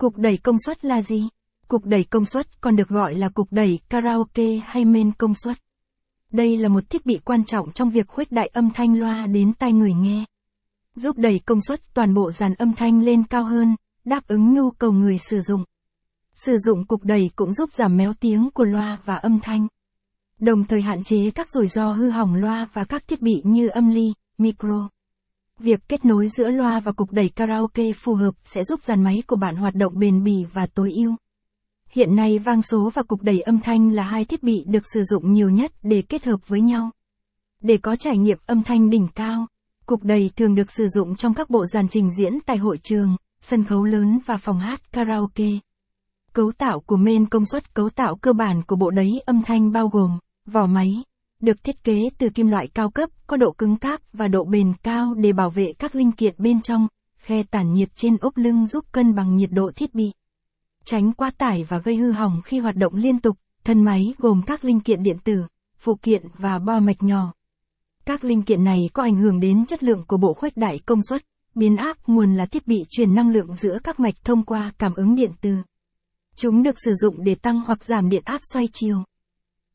Cục đẩy công suất là gì? Cục đẩy công suất còn được gọi là cục đẩy karaoke hay men công suất. Đây là một thiết bị quan trọng trong việc khuếch đại âm thanh loa đến tai người nghe. Giúp đẩy công suất toàn bộ dàn âm thanh lên cao hơn, đáp ứng nhu cầu người sử dụng. Sử dụng cục đẩy cũng giúp giảm méo tiếng của loa và âm thanh. Đồng thời hạn chế các rủi ro hư hỏng loa và các thiết bị như âm ly, micro. Việc kết nối giữa loa và cục đẩy karaoke phù hợp sẽ giúp dàn máy của bạn hoạt động bền bỉ và tối ưu. Hiện nay vang số và cục đẩy âm thanh là hai thiết bị được sử dụng nhiều nhất để kết hợp với nhau. Để có trải nghiệm âm thanh đỉnh cao, cục đẩy thường được sử dụng trong các bộ dàn trình diễn tại hội trường, sân khấu lớn và phòng hát karaoke. Cấu tạo của main công suất cấu tạo cơ bản của bộ đấy âm thanh bao gồm vỏ máy, được thiết kế từ kim loại cao cấp, có độ cứng cáp và độ bền cao để bảo vệ các linh kiện bên trong, khe tản nhiệt trên ốp lưng giúp cân bằng nhiệt độ thiết bị. Tránh quá tải và gây hư hỏng khi hoạt động liên tục, thân máy gồm các linh kiện điện tử, phụ kiện và bo mạch nhỏ. Các linh kiện này có ảnh hưởng đến chất lượng của bộ khuếch đại công suất, biến áp nguồn là thiết bị truyền năng lượng giữa các mạch thông qua cảm ứng điện từ. Chúng được sử dụng để tăng hoặc giảm điện áp xoay chiều.